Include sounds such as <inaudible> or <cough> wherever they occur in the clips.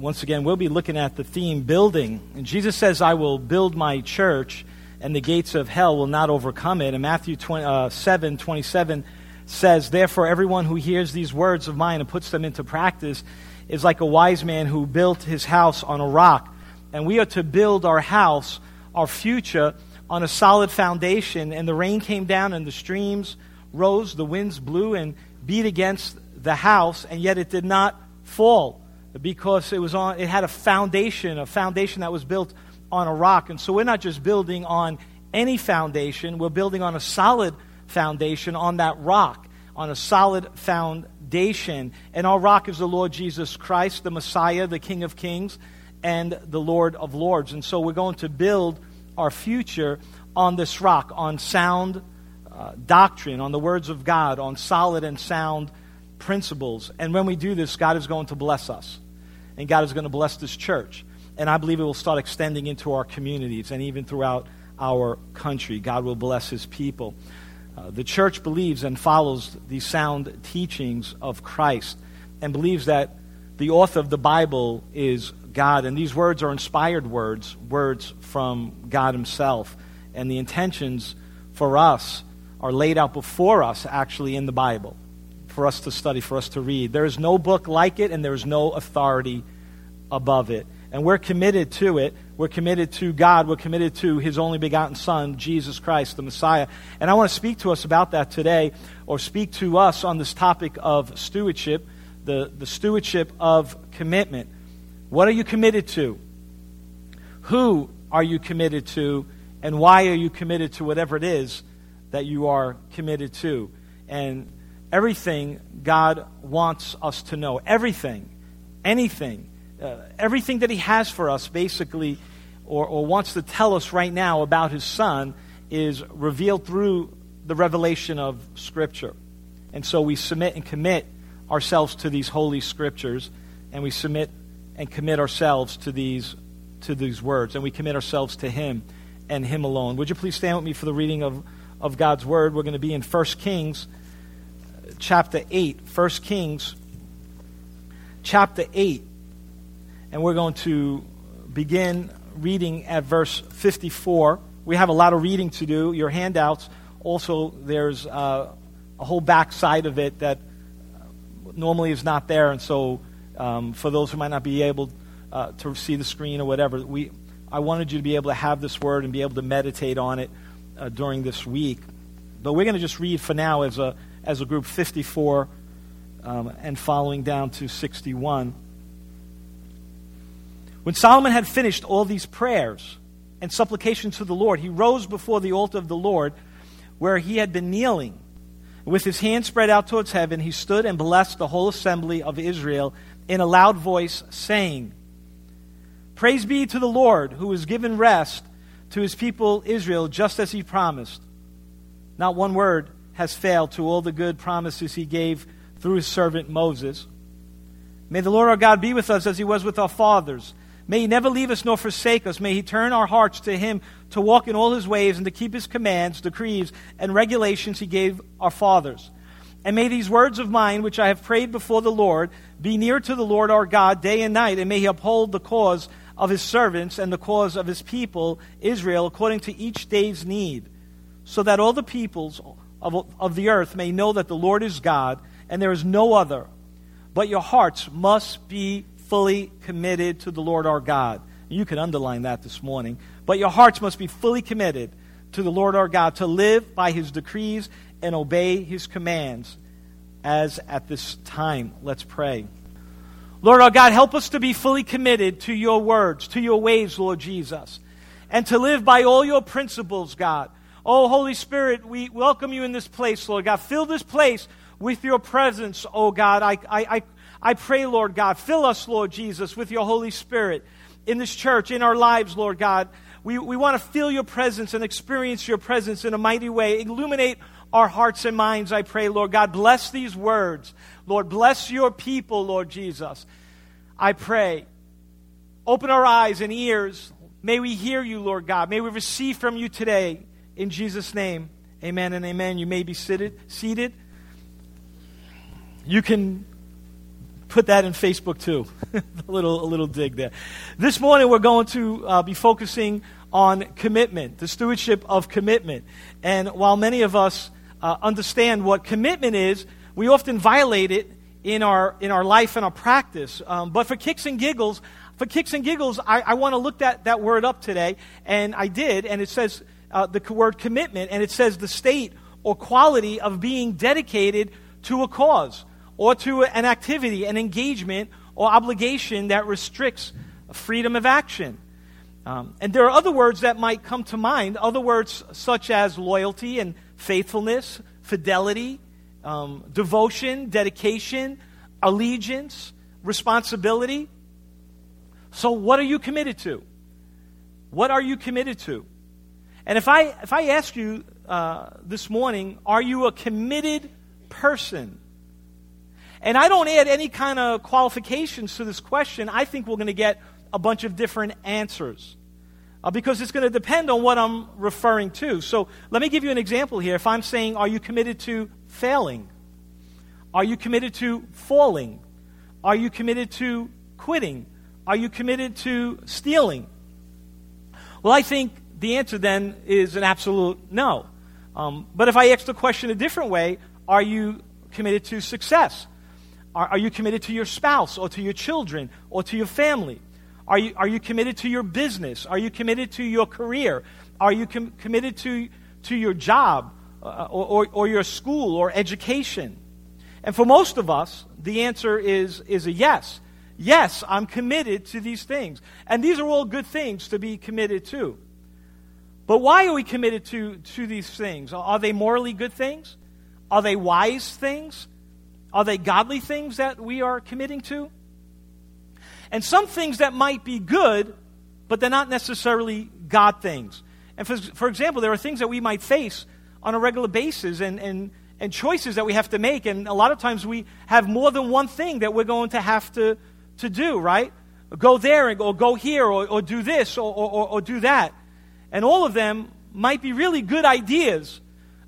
once again, we'll be looking at the theme building. And Jesus says, I will build my church, and the gates of hell will not overcome it. And Matthew 20, uh, 7 27 says, Therefore, everyone who hears these words of mine and puts them into practice is like a wise man who built his house on a rock. And we are to build our house, our future, on a solid foundation. And the rain came down, and the streams rose, the winds blew and beat against the house, and yet it did not fall because it was on it had a foundation, a foundation that was built on a rock. And so we're not just building on any foundation, we're building on a solid foundation on that rock, on a solid foundation. And our rock is the Lord Jesus Christ, the Messiah, the King of Kings, and the Lord of Lords. And so we're going to build our future on this rock, on sound uh, doctrine, on the words of God, on solid and sound principles. And when we do this, God is going to bless us. And God is going to bless this church. And I believe it will start extending into our communities and even throughout our country. God will bless his people. Uh, the church believes and follows the sound teachings of Christ and believes that the author of the Bible is God. And these words are inspired words, words from God Himself. And the intentions for us are laid out before us, actually, in the Bible for us to study, for us to read. There is no book like it, and there is no authority above it. And we're committed to it. We're committed to God. We're committed to His only begotten Son, Jesus Christ, the Messiah. And I want to speak to us about that today, or speak to us on this topic of stewardship, the, the stewardship of commitment. What are you committed to? Who are you committed to? And why are you committed to whatever it is that you are committed to? And everything God wants us to know. Everything, anything, uh, everything that He has for us, basically, or, or wants to tell us right now about His Son, is revealed through the revelation of Scripture. And so we submit and commit ourselves to these holy Scriptures, and we submit and commit ourselves to these, to these words, and we commit ourselves to Him and Him alone. Would you please stand with me for the reading of, of God's Word? We're going to be in 1 Kings chapter 8, 1 Kings chapter 8. And we're going to begin reading at verse 54. We have a lot of reading to do. Your handouts, also, there's uh, a whole back side of it that normally is not there. And so, um, for those who might not be able uh, to see the screen or whatever, we, I wanted you to be able to have this word and be able to meditate on it uh, during this week. But we're going to just read for now as a as a group 54 um, and following down to 61. When Solomon had finished all these prayers and supplications to the Lord, he rose before the altar of the Lord where he had been kneeling. With his hands spread out towards heaven, he stood and blessed the whole assembly of Israel in a loud voice, saying, Praise be to the Lord, who has given rest to his people Israel, just as he promised. Not one word has failed to all the good promises he gave through his servant Moses. May the Lord our God be with us as he was with our fathers. May he never leave us nor forsake us. May he turn our hearts to him to walk in all his ways and to keep his commands, decrees, and regulations he gave our fathers. And may these words of mine, which I have prayed before the Lord, be near to the Lord our God day and night, and may he uphold the cause of his servants and the cause of his people, Israel, according to each day's need, so that all the peoples of, of the earth may know that the Lord is God and there is no other. But your hearts must be fully committed to the Lord our God. You can underline that this morning. But your hearts must be fully committed to the Lord our God to live by his decrees and obey his commands as at this time. Let's pray. Lord our God, help us to be fully committed to your words, to your ways, Lord Jesus, and to live by all your principles, God. Oh, Holy Spirit, we welcome you in this place, Lord God. Fill this place with your presence, oh God. I, I, I, pray, Lord God, fill us, Lord Jesus, with your Holy Spirit in this church, in our lives, Lord God. We, we want to feel your presence and experience your presence in a mighty way. Illuminate our hearts and minds, I pray, Lord God. Bless these words. Lord, bless your people, Lord Jesus. I pray. Open our eyes and ears. May we hear you, Lord God. May we receive from you today. In Jesus' name, amen and amen. You may be seated. seated. You can put that in Facebook too. <laughs> a little, a little dig there. This morning we're going to uh, be focusing on commitment, the stewardship of commitment. And while many of us uh, understand what commitment is, we often violate it in our in our life and our practice. Um, but for kicks and giggles, for kicks and giggles, I, I want to look that, that word up today, and I did, and it says uh, the word commitment, and it says the state or quality of being dedicated to a cause or to an activity, an engagement, or obligation that restricts freedom of action. Um, and there are other words that might come to mind, other words such as loyalty and faithfulness, fidelity, um, devotion, dedication, allegiance, responsibility. So, what are you committed to? What are you committed to? And if I, if I ask you uh, this morning, are you a committed person? And I don't add any kind of qualifications to this question. I think we're going to get a bunch of different answers uh, because it's going to depend on what I'm referring to. So let me give you an example here. If I'm saying, Are you committed to failing? Are you committed to falling? Are you committed to quitting? Are you committed to stealing? Well, I think the answer then is an absolute no. Um, but if I ask the question a different way, are you committed to success? Are, are you committed to your spouse or to your children or to your family? Are you, are you committed to your business? Are you committed to your career? Are you com- committed to, to your job uh, or, or, or your school or education? And for most of us, the answer is, is a yes. Yes, I'm committed to these things. And these are all good things to be committed to. But why are we committed to, to these things? Are they morally good things? Are they wise things? Are they godly things that we are committing to? And some things that might be good, but they're not necessarily God things. And for, for example, there are things that we might face on a regular basis and, and, and choices that we have to make. And a lot of times we have more than one thing that we're going to have to, to do, right? Go there or go here or, or do this or, or, or do that. And all of them might be really good ideas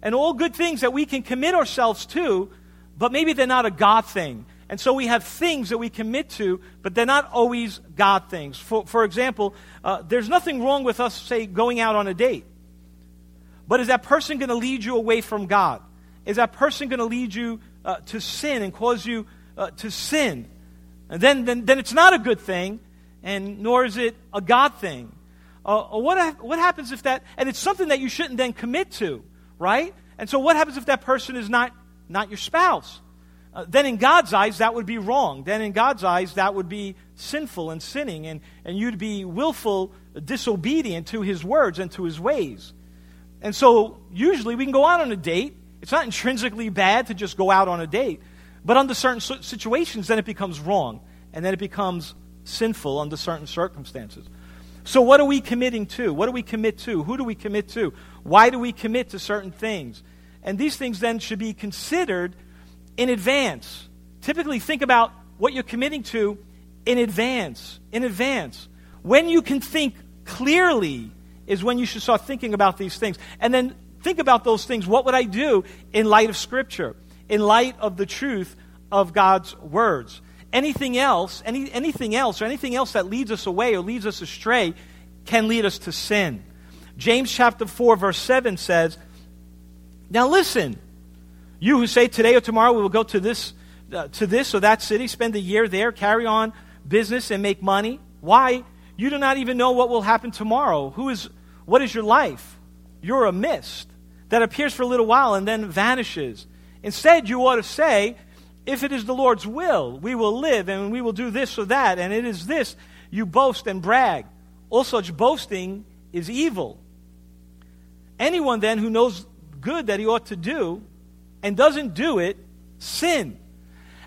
and all good things that we can commit ourselves to, but maybe they're not a God thing. And so we have things that we commit to, but they're not always God things. For, for example, uh, there's nothing wrong with us, say, going out on a date. But is that person going to lead you away from God? Is that person going to lead you uh, to sin and cause you uh, to sin? And then, then, then it's not a good thing, and nor is it a God thing. Uh, what, what happens if that, and it's something that you shouldn't then commit to, right? And so what happens if that person is not, not your spouse? Uh, then in God's eyes, that would be wrong. Then in God's eyes, that would be sinful and sinning, and, and you'd be willful, disobedient to his words and to his ways. And so usually we can go out on a date. It's not intrinsically bad to just go out on a date, but under certain situations, then it becomes wrong, and then it becomes sinful under certain circumstances. So, what are we committing to? What do we commit to? Who do we commit to? Why do we commit to certain things? And these things then should be considered in advance. Typically, think about what you're committing to in advance. In advance. When you can think clearly is when you should start thinking about these things. And then think about those things. What would I do in light of Scripture, in light of the truth of God's words? Anything else, any, anything else, or anything else that leads us away or leads us astray can lead us to sin. James chapter 4, verse 7 says, Now listen, you who say today or tomorrow we will go to this, uh, to this or that city, spend a year there, carry on business and make money. Why? You do not even know what will happen tomorrow. Who is, what is your life? You're a mist that appears for a little while and then vanishes. Instead, you ought to say, if it is the Lord's will, we will live and we will do this or that, and it is this, you boast and brag. All such boasting is evil. Anyone then who knows good that he ought to do and doesn't do it, sin.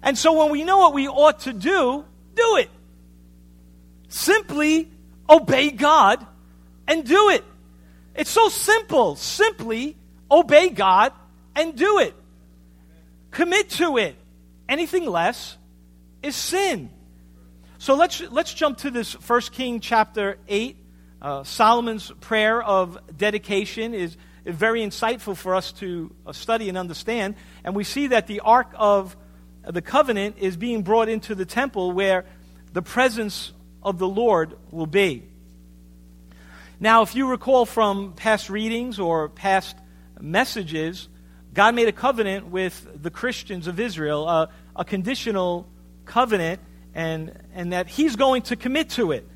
And so when we know what we ought to do, do it. Simply obey God and do it. It's so simple. Simply obey God and do it. Commit to it. Anything less is sin. So let's, let's jump to this First King chapter 8. Uh, Solomon's prayer of dedication is very insightful for us to uh, study and understand. And we see that the ark of the covenant is being brought into the temple where the presence of the Lord will be. Now, if you recall from past readings or past messages, God made a covenant with the Christians of Israel, a conditional covenant, and, and that He's going to commit to it.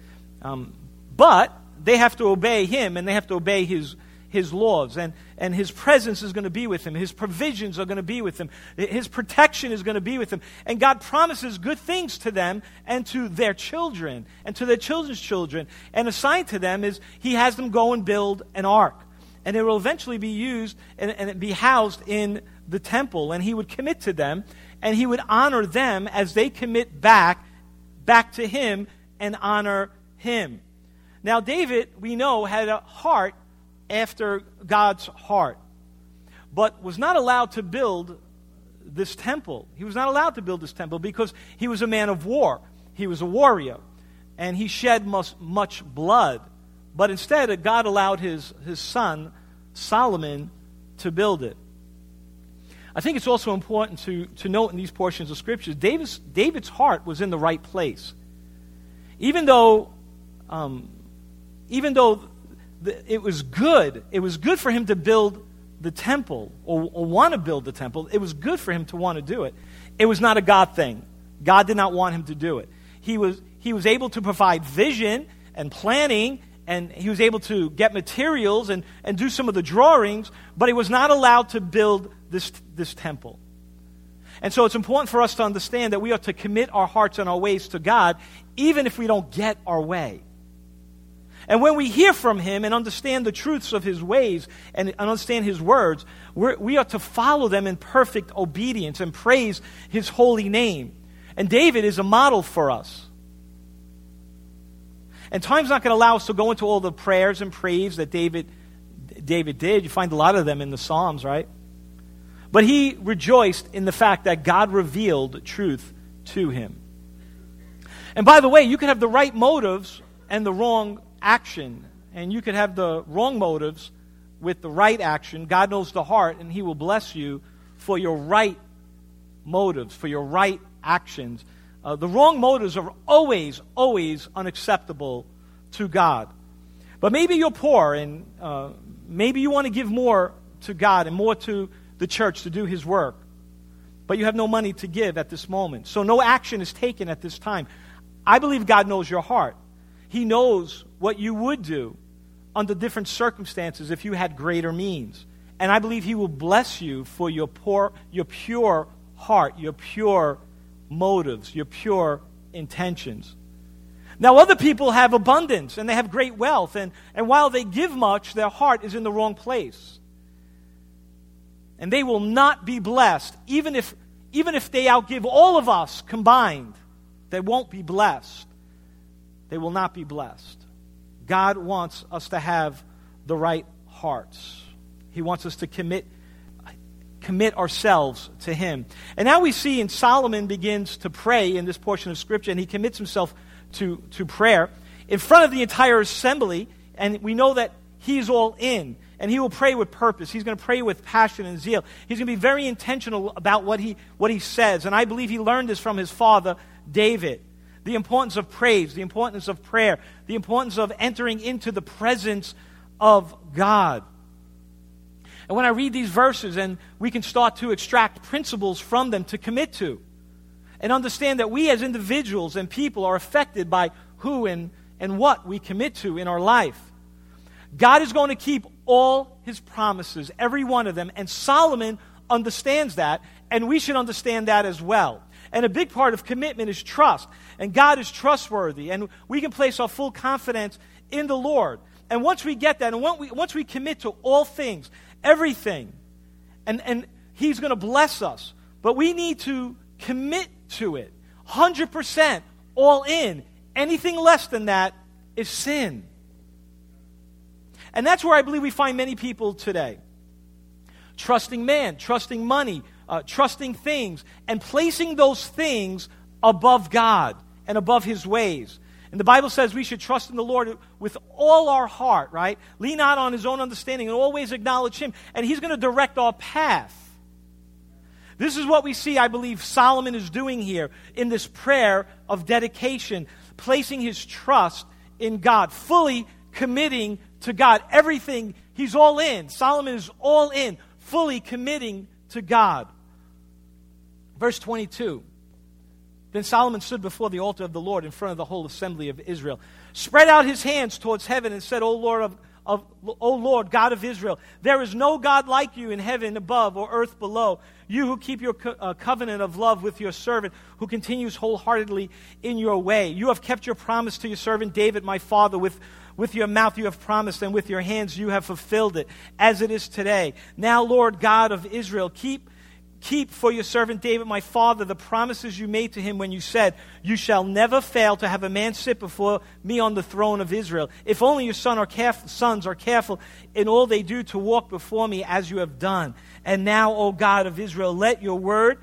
Um, but they have to obey Him and they have to obey His, his laws, and, and His presence is going to be with Him. His provisions are going to be with Him. His protection is going to be with Him. And God promises good things to them and to their children and to their children's children. And a sign to them is He has them go and build an ark and it will eventually be used and, and be housed in the temple. And he would commit to them, and he would honor them as they commit back, back to him and honor him. Now, David, we know, had a heart after God's heart, but was not allowed to build this temple. He was not allowed to build this temple because he was a man of war. He was a warrior, and he shed much, much blood. But instead, God allowed his, his son, Solomon, to build it. I think it's also important to, to note in these portions of Scripture David's, David's heart was in the right place. Even though, um, even though the, it was good, it was good for him to build the temple or, or want to build the temple. It was good for him to want to do it. It was not a God thing. God did not want him to do it. He was, he was able to provide vision and planning and he was able to get materials and, and do some of the drawings, but he was not allowed to build this, this temple. And so it's important for us to understand that we are to commit our hearts and our ways to God, even if we don't get our way. And when we hear from Him and understand the truths of His ways and understand His words, we are to follow them in perfect obedience and praise His holy name. And David is a model for us. And time's not going to allow us to go into all the prayers and praise that David, David did. You find a lot of them in the Psalms, right? But he rejoiced in the fact that God revealed truth to him. And by the way, you could have the right motives and the wrong action. And you could have the wrong motives with the right action. God knows the heart, and He will bless you for your right motives, for your right actions. Uh, the wrong motives are always, always unacceptable to God. But maybe you're poor and uh, maybe you want to give more to God and more to the church to do His work. But you have no money to give at this moment. So no action is taken at this time. I believe God knows your heart. He knows what you would do under different circumstances if you had greater means. And I believe He will bless you for your, poor, your pure heart, your pure motives, your pure intentions. Now, other people have abundance and they have great wealth, and, and while they give much, their heart is in the wrong place. And they will not be blessed, even if, even if they outgive all of us combined. They won't be blessed. They will not be blessed. God wants us to have the right hearts. He wants us to commit commit ourselves to Him. And now we see in Solomon begins to pray in this portion of Scripture, and he commits himself to, to prayer in front of the entire assembly, and we know that he's all in. And he will pray with purpose. He's going to pray with passion and zeal. He's going to be very intentional about what he, what he says. And I believe he learned this from his father, David. The importance of praise, the importance of prayer, the importance of entering into the presence of God. And when I read these verses, and we can start to extract principles from them to commit to, and understand that we as individuals and people are affected by who and, and what we commit to in our life. God is going to keep all his promises, every one of them, and Solomon understands that, and we should understand that as well. And a big part of commitment is trust. And God is trustworthy. And we can place our full confidence in the Lord. And once we get that, and once we once we commit to all things, everything. And, and He's going to bless us. But we need to commit to it 100%, all in. Anything less than that is sin. And that's where I believe we find many people today. Trusting man, trusting money, uh, trusting things, and placing those things above God and above His ways. And the Bible says we should trust in the Lord with all our heart, right? Lean not on his own understanding and always acknowledge him, and he's going to direct our path. This is what we see, I believe, Solomon is doing here in this prayer of dedication, placing his trust in God, fully committing to God. Everything, he's all in. Solomon is all in, fully committing to God. Verse 22. Then Solomon stood before the altar of the Lord in front of the whole assembly of Israel, spread out his hands towards heaven, and said, O Lord of of, O Lord, God of Israel, there is no God like you in heaven above or earth below. You who keep your co- uh, covenant of love with your servant, who continues wholeheartedly in your way. You have kept your promise to your servant David, my father, with, with your mouth you have promised, and with your hands you have fulfilled it, as it is today. Now, Lord God of Israel, keep Keep for your servant David, my father, the promises you made to him when you said, You shall never fail to have a man sit before me on the throne of Israel. If only your son caref- sons are careful in all they do to walk before me as you have done. And now, O God of Israel, let your word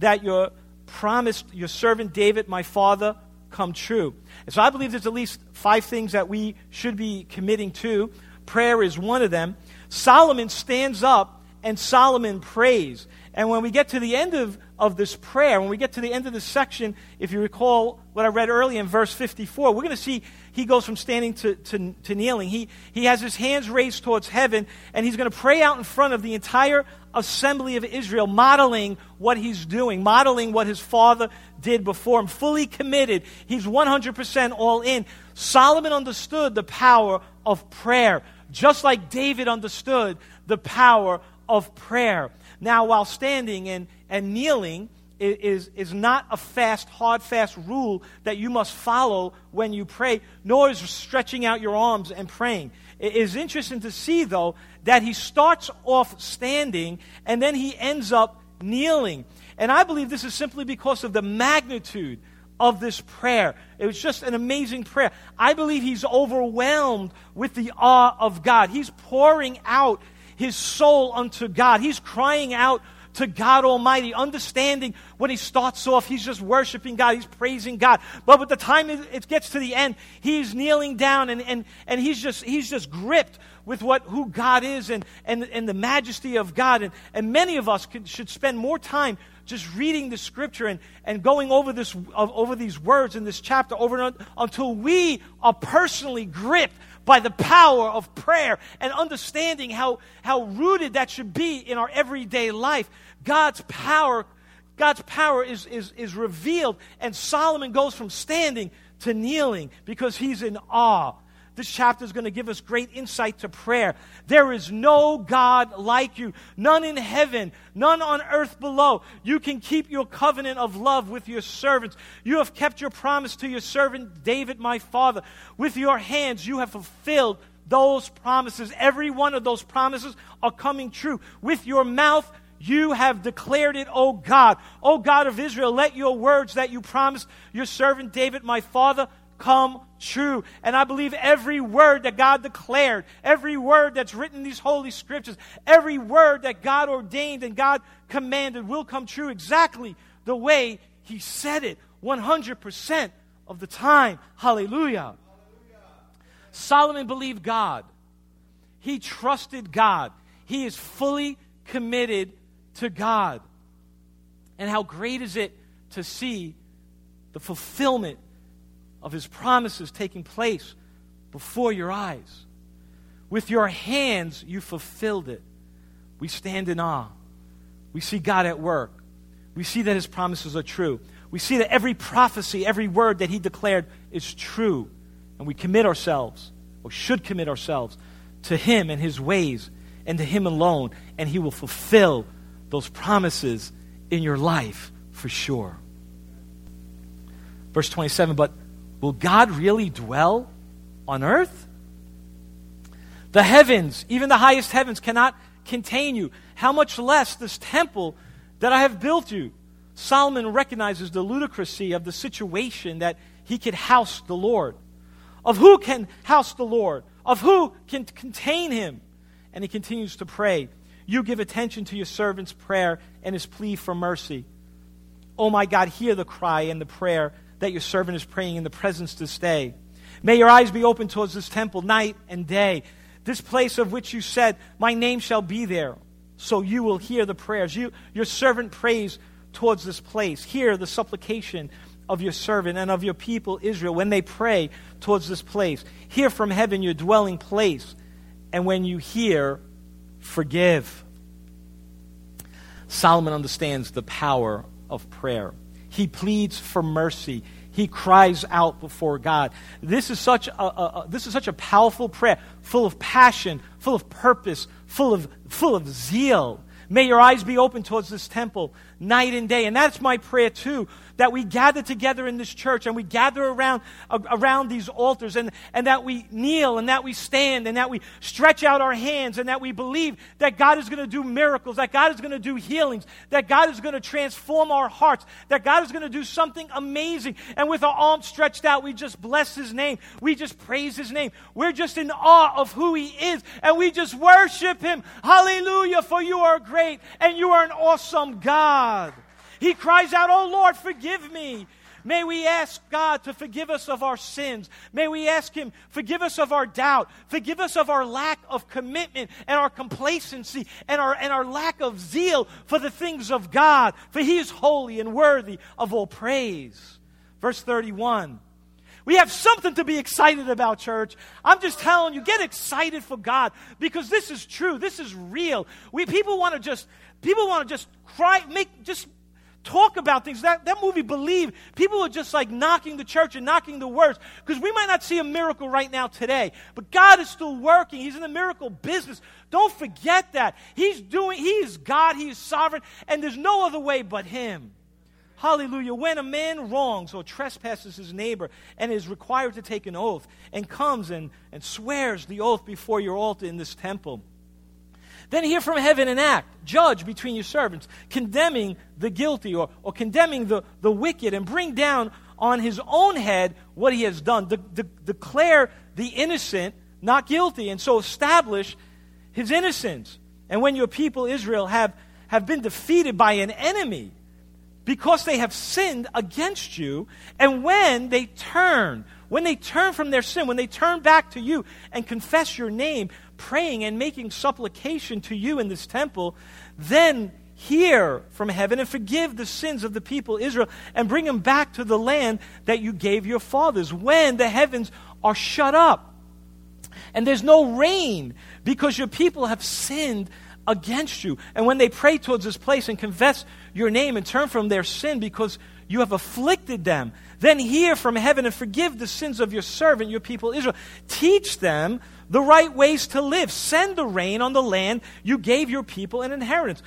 that you promised your servant David, my father, come true. And so I believe there's at least five things that we should be committing to. Prayer is one of them. Solomon stands up and Solomon prays. And when we get to the end of, of this prayer, when we get to the end of this section, if you recall what I read earlier in verse 54, we're going to see he goes from standing to, to, to kneeling. He, he has his hands raised towards heaven, and he's going to pray out in front of the entire assembly of Israel, modeling what he's doing, modeling what his father did before him, fully committed. He's 100% all in. Solomon understood the power of prayer, just like David understood the power of prayer. Now, while standing and, and kneeling is, is not a fast, hard, fast rule that you must follow when you pray, nor is stretching out your arms and praying. It is interesting to see, though, that he starts off standing and then he ends up kneeling. And I believe this is simply because of the magnitude of this prayer. It was just an amazing prayer. I believe he's overwhelmed with the awe of God. He's pouring out his soul unto God. He's crying out to God Almighty, understanding when he starts off, he's just worshiping God, he's praising God. But by the time it gets to the end, he's kneeling down and, and, and he's, just, he's just gripped with what, who God is and, and, and the majesty of God. And, and many of us could, should spend more time just reading the scripture and, and going over, this, over these words in this chapter over and on, until we are personally gripped by the power of prayer and understanding how, how rooted that should be in our everyday life. God's power, God's power is, is, is revealed, and Solomon goes from standing to kneeling because he's in awe this chapter is going to give us great insight to prayer. There is no God like you, none in heaven, none on earth below. You can keep your covenant of love with your servants. You have kept your promise to your servant David, my father. With your hands, you have fulfilled those promises. Every one of those promises are coming true. With your mouth, you have declared it, O God. O God of Israel, let your words that you promised your servant David, my father, come true. And I believe every word that God declared, every word that's written in these holy scriptures, every word that God ordained and God commanded will come true exactly the way He said it 100% of the time. Hallelujah. Hallelujah. Solomon believed God, he trusted God, he is fully committed to God. And how great is it to see the fulfillment of his promises taking place before your eyes. With your hands, you fulfilled it. We stand in awe. We see God at work. We see that his promises are true. We see that every prophecy, every word that he declared is true. And we commit ourselves, or should commit ourselves, to him and his ways and to him alone. And he will fulfill those promises in your life for sure. Verse 27 But Will God really dwell on earth? The heavens, even the highest heavens, cannot contain you. How much less this temple that I have built you? Solomon recognizes the ludicrousy of the situation that he could house the Lord. Of who can house the Lord? Of who can contain him? And he continues to pray. You give attention to your servant's prayer and his plea for mercy. Oh my God, hear the cry and the prayer that your servant is praying in the presence this day. May your eyes be open towards this temple night and day, this place of which you said, My name shall be there. so you will hear the prayers. You, your servant prays towards this place. Hear the supplication of your servant and of your people Israel when they pray towards this place. Hear from heaven your dwelling place. And when you hear, forgive. Solomon understands the power of prayer. He pleads for mercy. He cries out before God. This is such a, a, a, this is such a powerful prayer, full of passion, full of purpose, full of, full of zeal. May your eyes be open towards this temple night and day. And that's my prayer too that we gather together in this church and we gather around, around these altars and, and that we kneel and that we stand and that we stretch out our hands and that we believe that God is going to do miracles, that God is going to do healings, that God is going to transform our hearts, that God is going to do something amazing. And with our arms stretched out, we just bless His name. We just praise His name. We're just in awe of who He is and we just worship Him. Hallelujah, for you are great and you are an awesome God. He cries out, Oh Lord, forgive me. May we ask God to forgive us of our sins. May we ask Him, forgive us of our doubt. Forgive us of our lack of commitment and our complacency and our, and our lack of zeal for the things of God. For He is holy and worthy of all praise. Verse 31. We have something to be excited about, church. I'm just telling you, get excited for God because this is true. This is real. We people want to just people want to just cry, make just talk about things. That, that movie, Believe, people are just like knocking the church and knocking the words because we might not see a miracle right now today, but God is still working. He's in the miracle business. Don't forget that. He's doing, He is God, He is sovereign, and there's no other way but Him. Hallelujah. When a man wrongs or trespasses his neighbor and is required to take an oath and comes and, and swears the oath before your altar in this temple, then hear from heaven and act. Judge between your servants, condemning the guilty or, or condemning the, the wicked, and bring down on his own head what he has done. De- de- declare the innocent not guilty, and so establish his innocence. And when your people Israel have, have been defeated by an enemy, because they have sinned against you, and when they turn, when they turn from their sin, when they turn back to you and confess your name, praying and making supplication to you in this temple, then hear from heaven and forgive the sins of the people Israel and bring them back to the land that you gave your fathers when the heavens are shut up and there's no rain because your people have sinned against you. And when they pray towards this place and confess your name and turn from their sin because you have afflicted them, then hear from heaven and forgive the sins of your servant, your people Israel. Teach them the right ways to live. Send the rain on the land you gave your people an inheritance.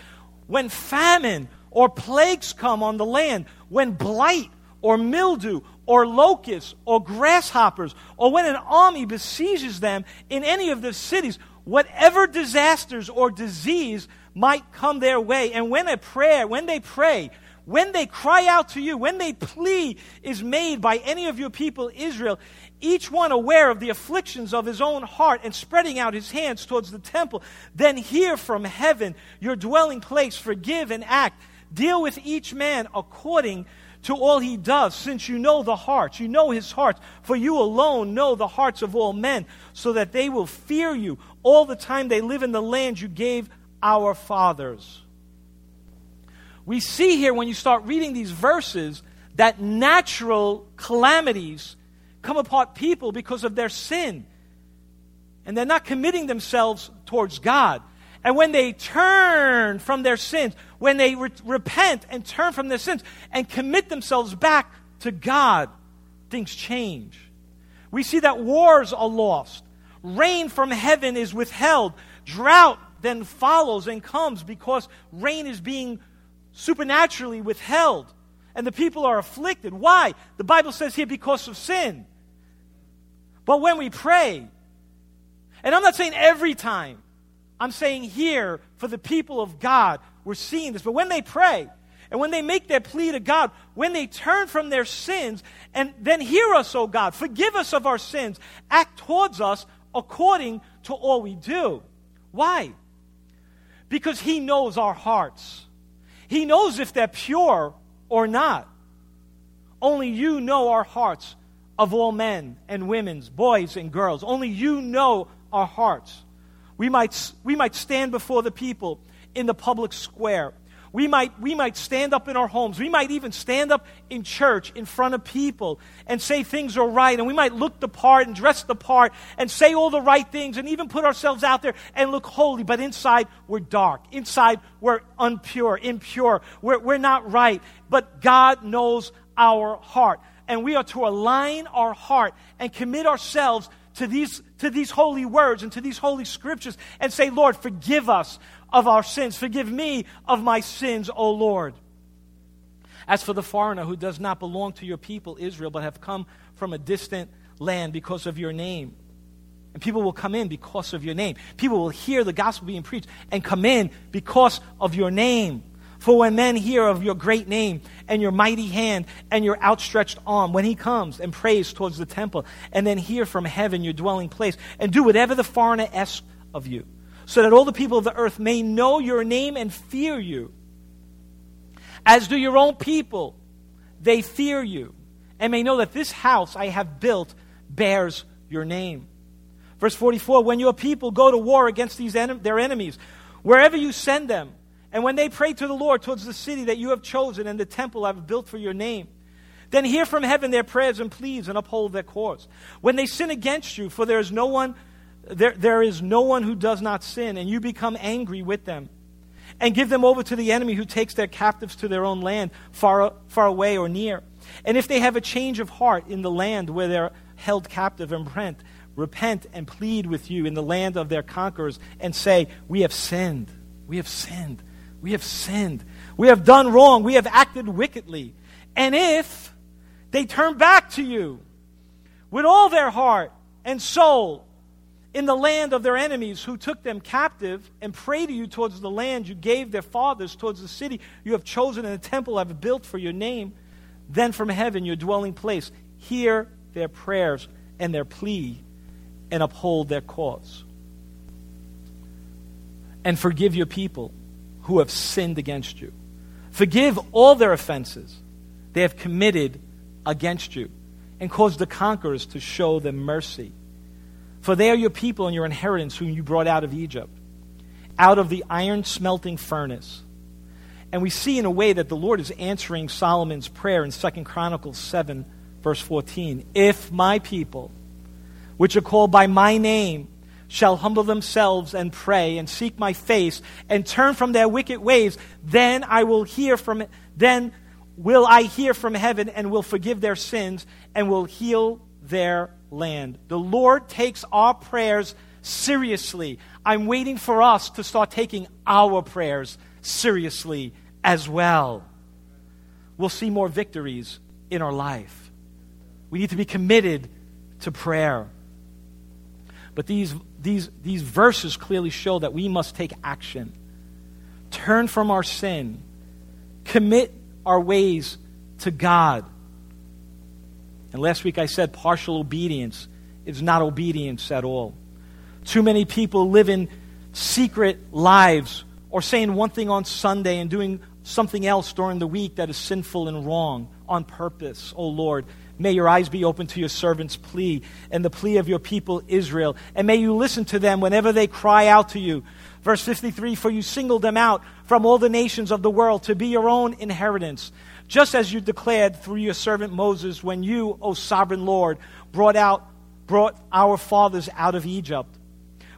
When famine or plagues come on the land, when blight or mildew or locusts or grasshoppers, or when an army besieges them in any of the cities, whatever disasters or disease might come their way, and when a prayer, when they pray, when they cry out to you, when they plea is made by any of your people Israel, each one aware of the afflictions of his own heart and spreading out his hands towards the temple, then hear from heaven your dwelling place, forgive and act. Deal with each man according to all he does, since you know the hearts. You know his hearts, for you alone know the hearts of all men, so that they will fear you all the time they live in the land you gave our fathers. We see here when you start reading these verses that natural calamities come upon people because of their sin. And they're not committing themselves towards God. And when they turn from their sins, when they re- repent and turn from their sins and commit themselves back to God, things change. We see that wars are lost, rain from heaven is withheld, drought then follows and comes because rain is being supernaturally withheld and the people are afflicted. Why? The Bible says here because of sin. But when we pray, and I'm not saying every time, I'm saying here for the people of God, we're seeing this. But when they pray, and when they make their plea to God, when they turn from their sins, and then hear us, O God, forgive us of our sins, act towards us according to all we do. Why? Because He knows our hearts. He knows if they're pure or not. Only you know our hearts of all men and women's, boys and girls. Only you know our hearts. We might, we might stand before the people in the public square. We might, we might stand up in our homes. We might even stand up in church in front of people and say things are right. And we might look the part and dress the part and say all the right things and even put ourselves out there and look holy. But inside, we're dark. Inside, we're unpure, impure. We're, we're not right. But God knows our heart. And we are to align our heart and commit ourselves to these, to these holy words and to these holy scriptures and say, Lord, forgive us of our sins. Forgive me of my sins, O Lord. As for the foreigner who does not belong to your people, Israel, but have come from a distant land because of your name, and people will come in because of your name. People will hear the gospel being preached and come in because of your name. For when men hear of your great name and your mighty hand and your outstretched arm, when he comes and prays towards the temple, and then hear from heaven your dwelling place, and do whatever the foreigner asks of you, so that all the people of the earth may know your name and fear you. As do your own people, they fear you, and may know that this house I have built bears your name. Verse 44 When your people go to war against these en- their enemies, wherever you send them, and when they pray to the Lord towards the city that you have chosen and the temple I have built for your name, then hear from heaven their prayers and pleas and uphold their cause. When they sin against you, for there is no one there, there is no one who does not sin, and you become angry with them. And give them over to the enemy who takes their captives to their own land, far, far away or near. And if they have a change of heart in the land where they're held captive and rent, repent and plead with you in the land of their conquerors and say, We have sinned. We have sinned. We have sinned. We have done wrong. We have acted wickedly. And if they turn back to you with all their heart and soul in the land of their enemies who took them captive and pray to you towards the land you gave their fathers, towards the city you have chosen and the temple I've built for your name, then from heaven, your dwelling place, hear their prayers and their plea and uphold their cause. And forgive your people who have sinned against you. Forgive all their offenses they have committed against you, and cause the conquerors to show them mercy. For they are your people and your inheritance, whom you brought out of Egypt, out of the iron smelting furnace. And we see in a way that the Lord is answering Solomon's prayer in 2 Chronicles 7, verse 14. If my people, which are called by my name, shall humble themselves and pray and seek my face and turn from their wicked ways, then I will hear from then will I hear from heaven and will forgive their sins and will heal their land. The Lord takes our prayers seriously. I'm waiting for us to start taking our prayers seriously as well. We'll see more victories in our life. We need to be committed to prayer. But these, these, these verses clearly show that we must take action, turn from our sin, commit our ways to God. And last week I said partial obedience is not obedience at all. Too many people live in secret lives or saying one thing on Sunday and doing something else during the week that is sinful and wrong on purpose. Oh Lord, May your eyes be open to your servant's plea and the plea of your people Israel. And may you listen to them whenever they cry out to you. Verse 53 For you singled them out from all the nations of the world to be your own inheritance, just as you declared through your servant Moses when you, O sovereign Lord, brought out brought our fathers out of Egypt.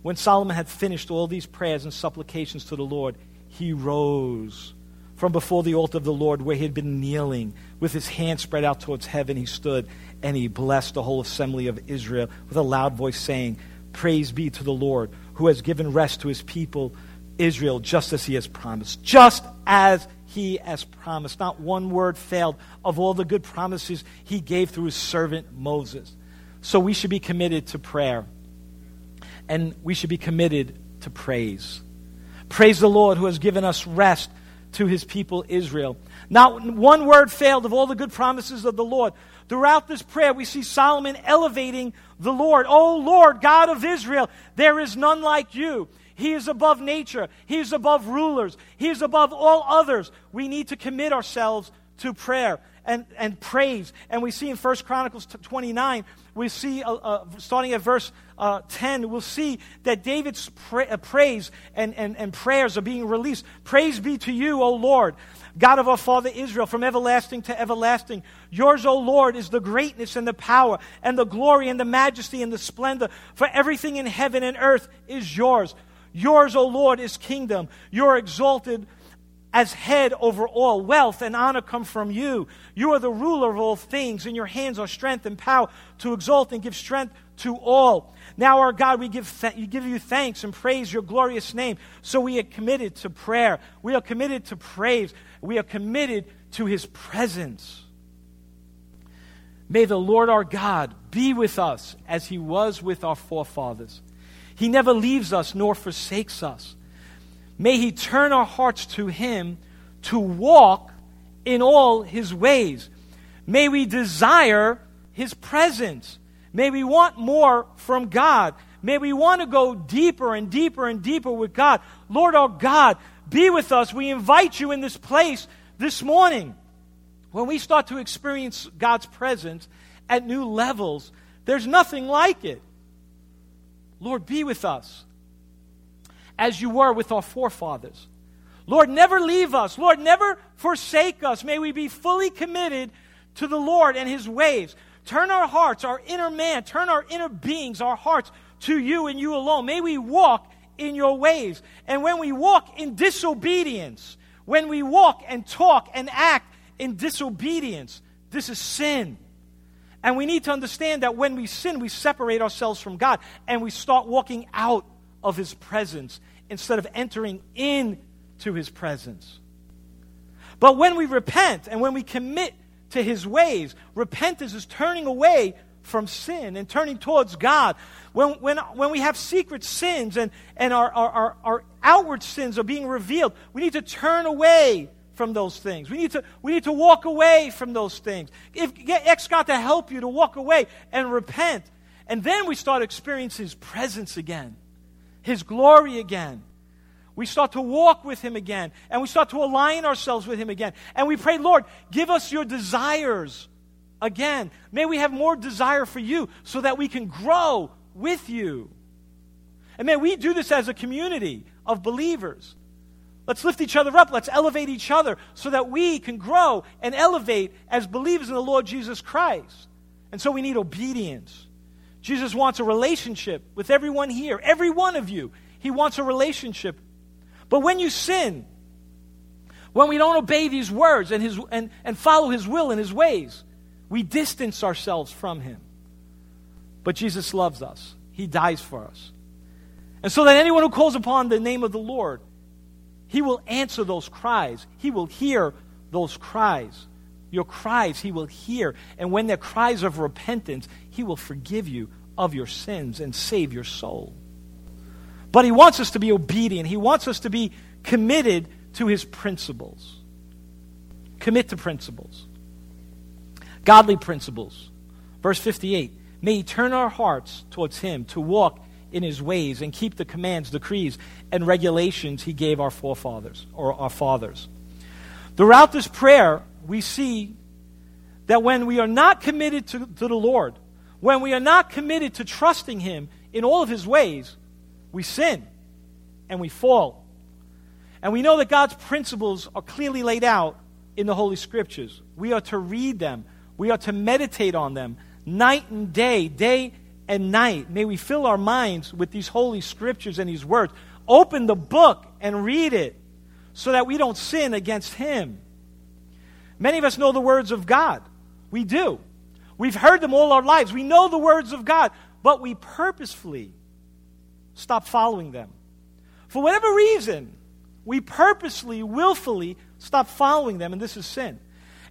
When Solomon had finished all these prayers and supplications to the Lord, he rose from before the altar of the Lord where he had been kneeling. With his hand spread out towards heaven, he stood and he blessed the whole assembly of Israel with a loud voice, saying, Praise be to the Lord, who has given rest to his people, Israel, just as he has promised. Just as he has promised. Not one word failed of all the good promises he gave through his servant Moses. So we should be committed to prayer. And we should be committed to praise. Praise the Lord who has given us rest to his people Israel. Not one word failed of all the good promises of the Lord. Throughout this prayer, we see Solomon elevating the Lord. Oh Lord, God of Israel, there is none like you. He is above nature. He is above rulers. He is above all others. We need to commit ourselves to prayer and, and praise. And we see in 1 Chronicles 29, we see, uh, uh, starting at verse uh, 10, we'll see that David's pra- uh, praise and, and, and prayers are being released. Praise be to you, O Lord, God of our father Israel, from everlasting to everlasting. Yours, O Lord, is the greatness and the power and the glory and the majesty and the splendor. For everything in heaven and earth is yours. Yours, O Lord, is kingdom. You're exalted as head over all. Wealth and honor come from you. You are the ruler of all things. In your hands are strength and power to exalt and give strength to all. Now, our God, we give, th- give you thanks and praise your glorious name. So we are committed to prayer. We are committed to praise. We are committed to his presence. May the Lord our God be with us as he was with our forefathers. He never leaves us nor forsakes us. May He turn our hearts to Him to walk in all His ways. May we desire His presence. May we want more from God. May we want to go deeper and deeper and deeper with God. Lord our God, be with us. We invite you in this place this morning. When we start to experience God's presence at new levels, there's nothing like it. Lord, be with us as you were with our forefathers. Lord, never leave us. Lord, never forsake us. May we be fully committed to the Lord and his ways. Turn our hearts, our inner man, turn our inner beings, our hearts to you and you alone. May we walk in your ways. And when we walk in disobedience, when we walk and talk and act in disobedience, this is sin. And we need to understand that when we sin, we separate ourselves from God and we start walking out of His presence instead of entering into his presence. But when we repent and when we commit to his ways, repentance is turning away from sin and turning towards God. When, when, when we have secret sins and, and our, our, our, our outward sins are being revealed, we need to turn away from those things. We need to, we need to walk away from those things. If, get, God to help you to walk away and repent. And then we start experiencing His presence again. His glory again. We start to walk with Him again, and we start to align ourselves with Him again. And we pray, Lord, give us your desires again. May we have more desire for you so that we can grow with you. And may we do this as a community of believers. Let's lift each other up. Let's elevate each other so that we can grow and elevate as believers in the Lord Jesus Christ. And so we need obedience. Jesus wants a relationship with everyone here, every one of you. He wants a relationship. But when you sin, when we don't obey these words and, his, and, and follow His will and His ways, we distance ourselves from Him. But Jesus loves us, He dies for us. And so that anyone who calls upon the name of the Lord, He will answer those cries, He will hear those cries. Your cries He will hear. And when they're cries of repentance, He will forgive you of your sins and save your soul. But He wants us to be obedient, He wants us to be committed to His principles. Commit to principles, godly principles. Verse 58 May He turn our hearts towards Him to walk in His ways and keep the commands, decrees, and regulations He gave our forefathers or our fathers. Throughout this prayer, we see that when we are not committed to, to the Lord, when we are not committed to trusting Him in all of His ways, we sin and we fall. And we know that God's principles are clearly laid out in the Holy Scriptures. We are to read them, we are to meditate on them night and day, day and night. May we fill our minds with these Holy Scriptures and these words. Open the book and read it so that we don't sin against Him. Many of us know the words of God. We do. We've heard them all our lives. We know the words of God, but we purposefully stop following them. For whatever reason, we purposely, willfully stop following them, and this is sin.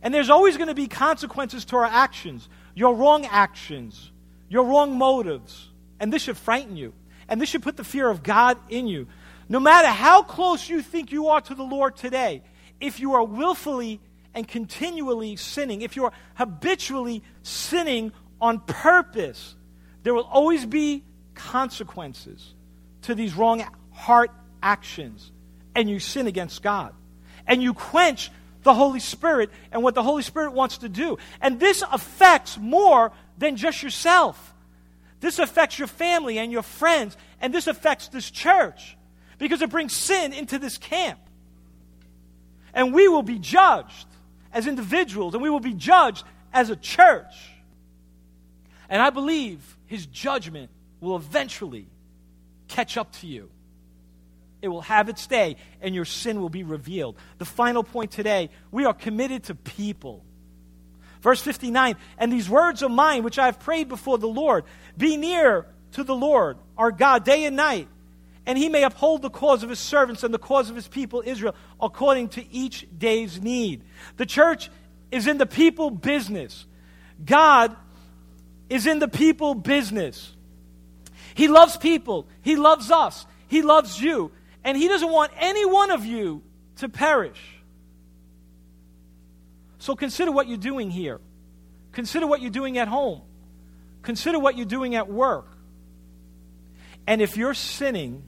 And there's always going to be consequences to our actions, your wrong actions, your wrong motives. And this should frighten you. And this should put the fear of God in you. No matter how close you think you are to the Lord today, if you are willfully and continually sinning, if you're habitually sinning on purpose, there will always be consequences to these wrong heart actions. And you sin against God. And you quench the Holy Spirit and what the Holy Spirit wants to do. And this affects more than just yourself. This affects your family and your friends, and this affects this church because it brings sin into this camp. And we will be judged as individuals, and we will be judged as a church. And I believe his judgment will eventually catch up to you. It will have its day, and your sin will be revealed. The final point today we are committed to people. Verse 59 And these words of mine, which I have prayed before the Lord, be near to the Lord, our God, day and night, and he may uphold the cause of his servants and the cause of his people Israel according to each day's need. The church is in the people business. God is in the people business. He loves people. He loves us. He loves you. And He doesn't want any one of you to perish. So consider what you're doing here. Consider what you're doing at home. Consider what you're doing at work. And if you're sinning,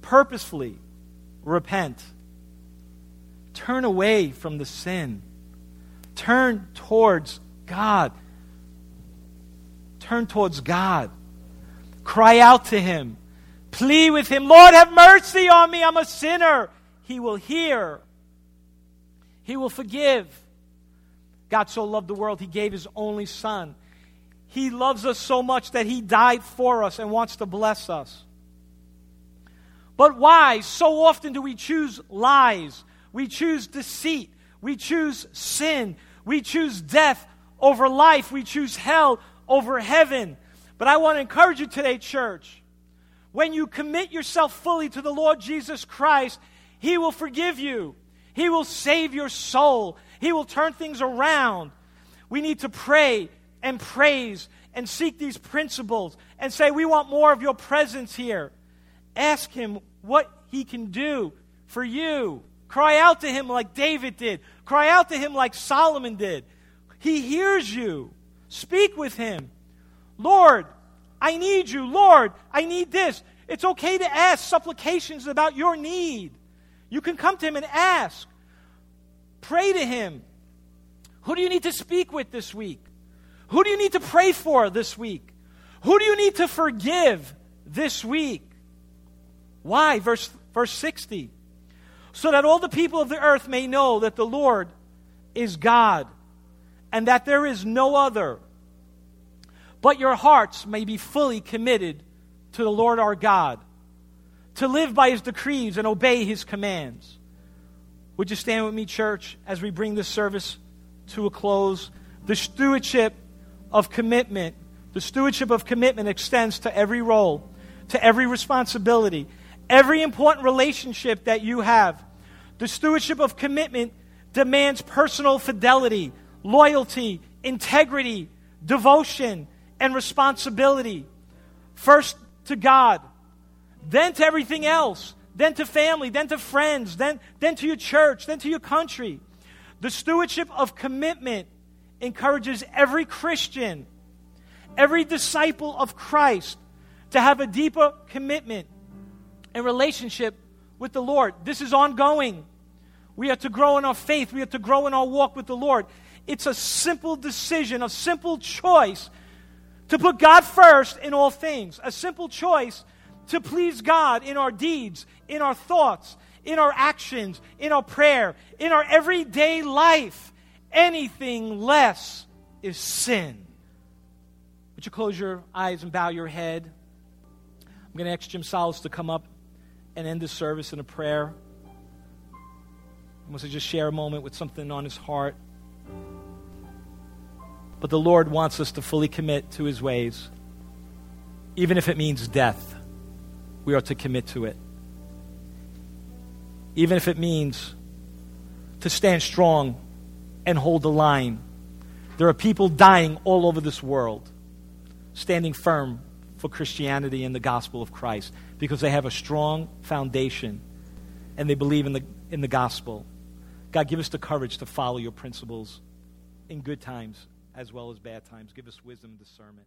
purposefully repent. Turn away from the sin. Turn towards God. Turn towards God. Cry out to Him. Plead with Him, Lord, have mercy on me. I'm a sinner. He will hear, He will forgive. God so loved the world, He gave His only Son. He loves us so much that He died for us and wants to bless us. But why? So often do we choose lies, we choose deceit, we choose sin, we choose death over life, we choose hell over heaven. But I want to encourage you today, church. When you commit yourself fully to the Lord Jesus Christ, He will forgive you. He will save your soul. He will turn things around. We need to pray and praise and seek these principles and say, We want more of your presence here. Ask Him what He can do for you. Cry out to Him like David did, cry out to Him like Solomon did. He hears you. Speak with Him. Lord, I need you. Lord, I need this. It's okay to ask supplications about your need. You can come to Him and ask. Pray to Him. Who do you need to speak with this week? Who do you need to pray for this week? Who do you need to forgive this week? Why? Verse, verse 60. So that all the people of the earth may know that the Lord is God and that there is no other but your hearts may be fully committed to the Lord our God, to live by his decrees and obey his commands. Would you stand with me, church, as we bring this service to a close? The stewardship of commitment, the stewardship of commitment extends to every role, to every responsibility, every important relationship that you have. The stewardship of commitment demands personal fidelity, loyalty, integrity, devotion, and responsibility. First to God, then to everything else, then to family, then to friends, then, then to your church, then to your country. The stewardship of commitment encourages every Christian, every disciple of Christ to have a deeper commitment and relationship with the Lord. This is ongoing. We are to grow in our faith, we are to grow in our walk with the Lord. It's a simple decision, a simple choice to put God first in all things. A simple choice to please God in our deeds, in our thoughts, in our actions, in our prayer, in our everyday life. Anything less is sin. Would you close your eyes and bow your head? I'm going to ask Jim Salas to come up and end the service in a prayer. I want to just share a moment with something on his heart. But the Lord wants us to fully commit to his ways. Even if it means death, we are to commit to it. Even if it means to stand strong and hold the line. There are people dying all over this world, standing firm for Christianity and the gospel of Christ because they have a strong foundation and they believe in the, in the gospel. God, give us the courage to follow your principles in good times as well as bad times. Give us wisdom and discernment.